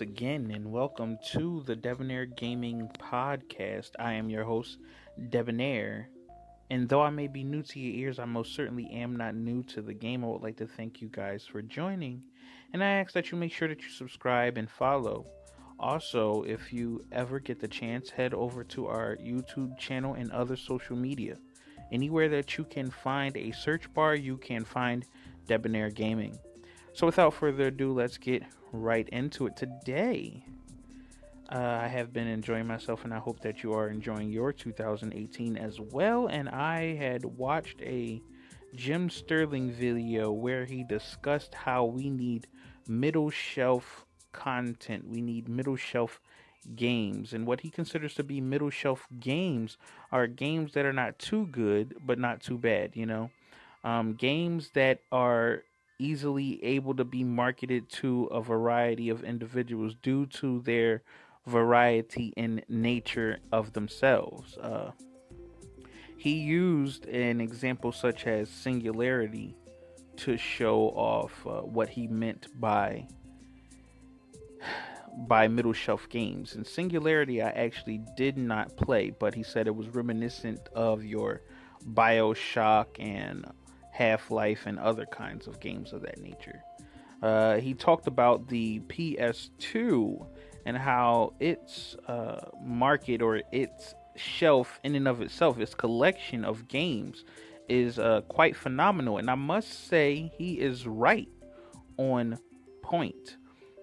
Once again, and welcome to the Debonair Gaming Podcast. I am your host, Debonair. And though I may be new to your ears, I most certainly am not new to the game. I would like to thank you guys for joining. And I ask that you make sure that you subscribe and follow. Also, if you ever get the chance, head over to our YouTube channel and other social media. Anywhere that you can find a search bar, you can find Debonair Gaming. So, without further ado, let's get right into it. Today, uh, I have been enjoying myself, and I hope that you are enjoying your 2018 as well. And I had watched a Jim Sterling video where he discussed how we need middle shelf content, we need middle shelf games. And what he considers to be middle shelf games are games that are not too good, but not too bad, you know? Um, games that are easily able to be marketed to a variety of individuals due to their variety in nature of themselves. Uh, he used an example such as singularity to show off uh, what he meant by by middle shelf games. And Singularity, I actually did not play, but he said it was reminiscent of your Bioshock and Half Life and other kinds of games of that nature. Uh, he talked about the PS2 and how its uh, market or its shelf, in and of itself, its collection of games, is uh, quite phenomenal. And I must say, he is right on point.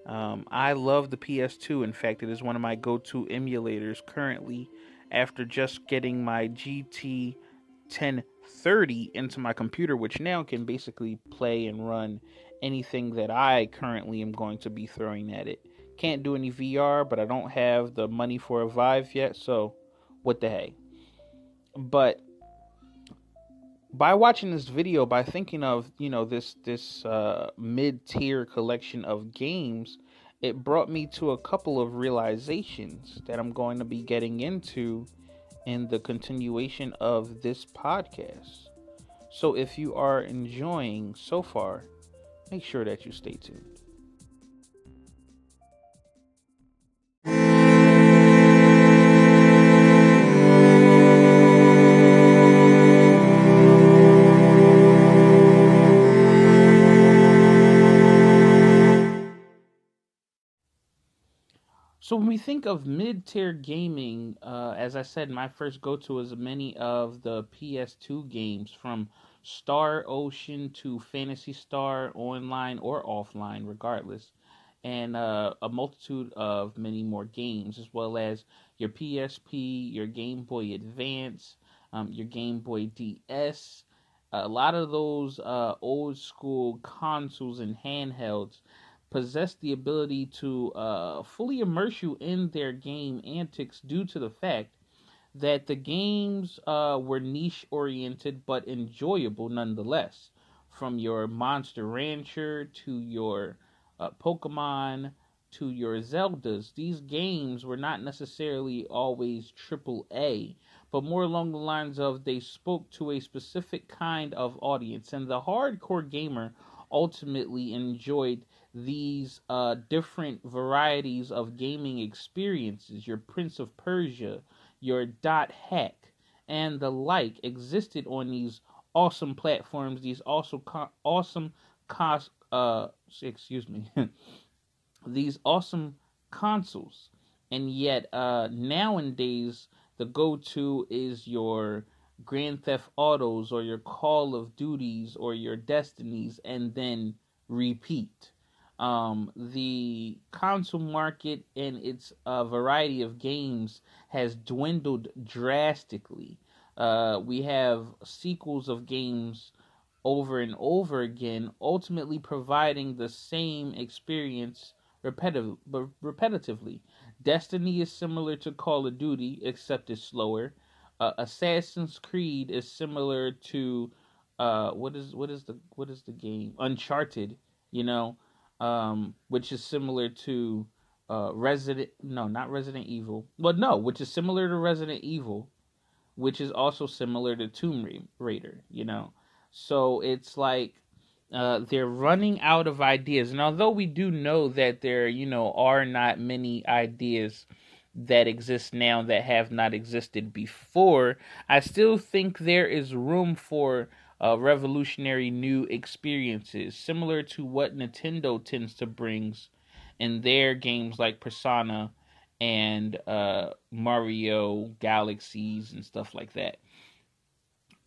Um, I love the PS2. In fact, it is one of my go to emulators currently after just getting my GT 1030 into my computer, which now can basically play and run anything that I currently am going to be throwing at it. Can't do any VR, but I don't have the money for a Vive yet, so what the hey. But by watching this video, by thinking of you know this this uh, mid tier collection of games, it brought me to a couple of realizations that I'm going to be getting into in the continuation of this podcast. So if you are enjoying so far, make sure that you stay tuned. So when we think of mid-tier gaming, uh, as I said, my first go-to is many of the PS2 games, from Star Ocean to Phantasy Star, online or offline, regardless, and uh, a multitude of many more games, as well as your PSP, your Game Boy Advance, um, your Game Boy DS. A lot of those uh, old school consoles and handhelds possess the ability to uh, fully immerse you in their game antics due to the fact that the games uh, were niche oriented but enjoyable nonetheless. From your Monster Rancher to your uh, Pokemon to your Zeldas, these games were not necessarily always triple A, but more along the lines of they spoke to a specific kind of audience, and the hardcore gamer ultimately enjoyed these uh, different varieties of gaming experiences, your Prince of Persia, your Dot Hack, and the like, existed on these awesome platforms, these also co- awesome cos uh excuse me, these awesome consoles, and yet uh nowadays the go-to is your Grand Theft Autos or your Call of Duties or your Destinies, and then repeat um, the console market and its uh, variety of games has dwindled drastically. Uh, we have sequels of games over and over again, ultimately providing the same experience repetitive, repetitively. Destiny is similar to Call of Duty, except it's slower. Uh, Assassin's Creed is similar to uh, what is what is the what is the game Uncharted. You know, um, which is similar to uh, Resident. No, not Resident Evil. But no, which is similar to Resident Evil, which is also similar to Tomb Raider. You know, so it's like uh, they're running out of ideas. And although we do know that there, you know, are not many ideas that exist now that have not existed before, I still think there is room for uh, revolutionary new experiences, similar to what Nintendo tends to brings in their games like Persona and uh, Mario Galaxies and stuff like that.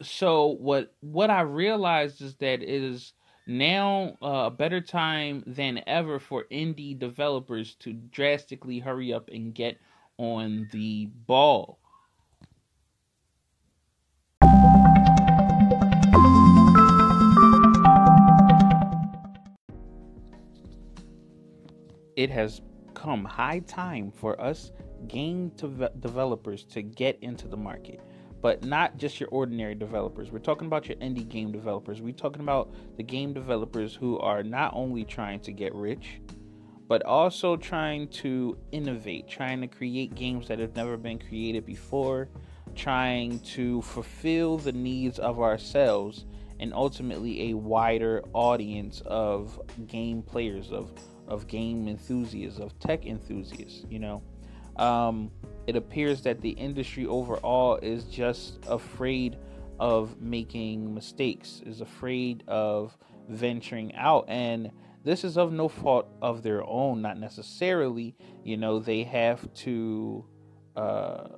So what what I realized is that it is now uh, a better time than ever for indie developers to drastically hurry up and get on the ball. It has come high time for us game developers to get into the market but not just your ordinary developers. We're talking about your indie game developers. We're talking about the game developers who are not only trying to get rich, but also trying to innovate, trying to create games that have never been created before, trying to fulfill the needs of ourselves and ultimately a wider audience of game players, of of game enthusiasts, of tech enthusiasts, you know. Um, it appears that the industry overall is just afraid of making mistakes, is afraid of venturing out. And this is of no fault of their own, not necessarily. You know, they have to uh,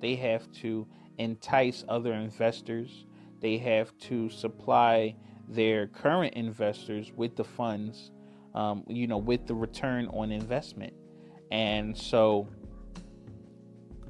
they have to entice other investors. They have to supply their current investors with the funds, um, you know, with the return on investment. And so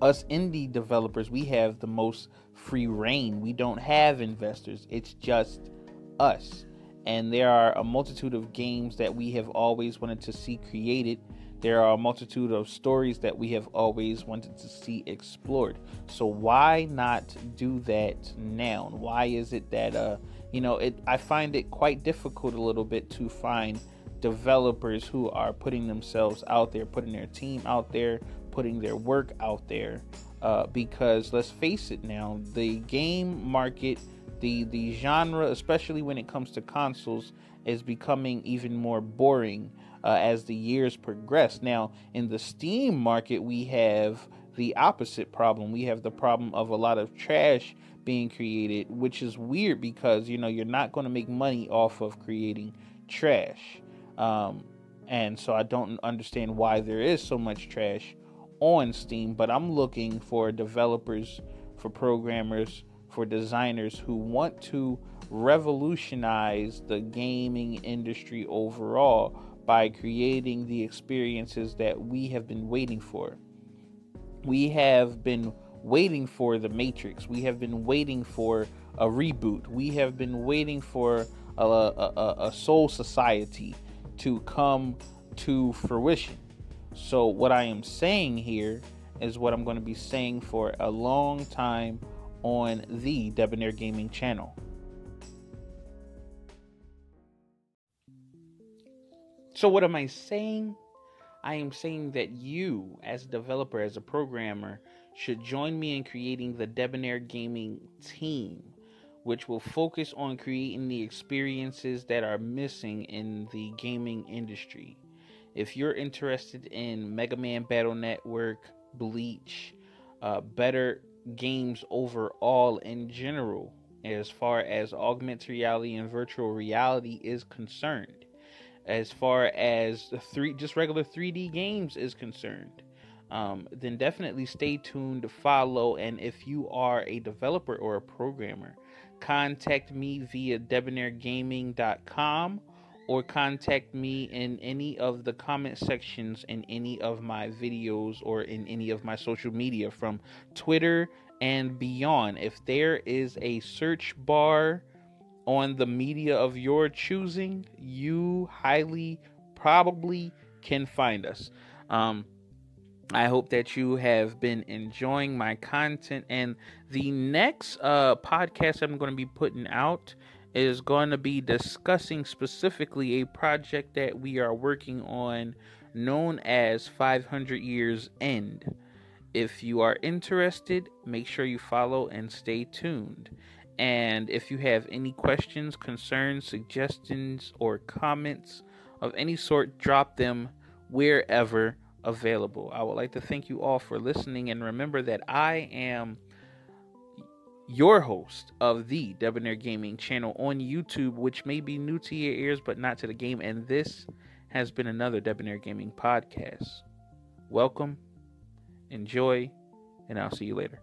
us indie developers, we have the most free reign. We don't have investors. It's just us. And there are a multitude of games that we have always wanted to see created. There are a multitude of stories that we have always wanted to see explored. So why not do that now? Why is it that uh you know it I find it quite difficult a little bit to find developers who are putting themselves out there, putting their team out there, putting their work out there uh, because let's face it now the game market the the genre especially when it comes to consoles is becoming even more boring uh, as the years progress. Now in the steam market we have the opposite problem. We have the problem of a lot of trash being created which is weird because you know you're not going to make money off of creating trash. Um, and so i don't understand why there is so much trash on Steam, but I'm looking for developers, for programmers, for designers who want to revolutionize the gaming industry overall by creating the experiences that we have been waiting for. We have been waiting for the Matrix. We have been waiting for a reboot. We have been waiting for a, a, a soul society to come to fruition. So, what I am saying here is what I'm going to be saying for a long time on the Debonair Gaming channel. So, what am I saying? I am saying that you, as a developer, as a programmer, should join me in creating the Debonair Gaming team, which will focus on creating the experiences that are missing in the gaming industry if you're interested in Mega Man Battle Network, Bleach, uh, better games overall in general, as far as augmented reality and virtual reality is concerned, as far as three just regular 3D games is concerned, um, then definitely stay tuned to follow. And if you are a developer or a programmer, contact me via debonairgaming.com or contact me in any of the comment sections in any of my videos or in any of my social media from Twitter and beyond. If there is a search bar on the media of your choosing, you highly probably can find us. Um, I hope that you have been enjoying my content. And the next uh, podcast I'm going to be putting out is going to be discussing specifically a project that we are working on known as 500 Years End. If you are interested, make sure you follow and stay tuned. And if you have any questions, concerns, suggestions, or comments of any sort, drop them wherever available. I would like to thank you all for listening and remember that I am your host of the Debonair Gaming channel on YouTube, which may be new to your ears but not to the game. And this has been another Debonair Gaming podcast. Welcome, enjoy, and I'll see you later.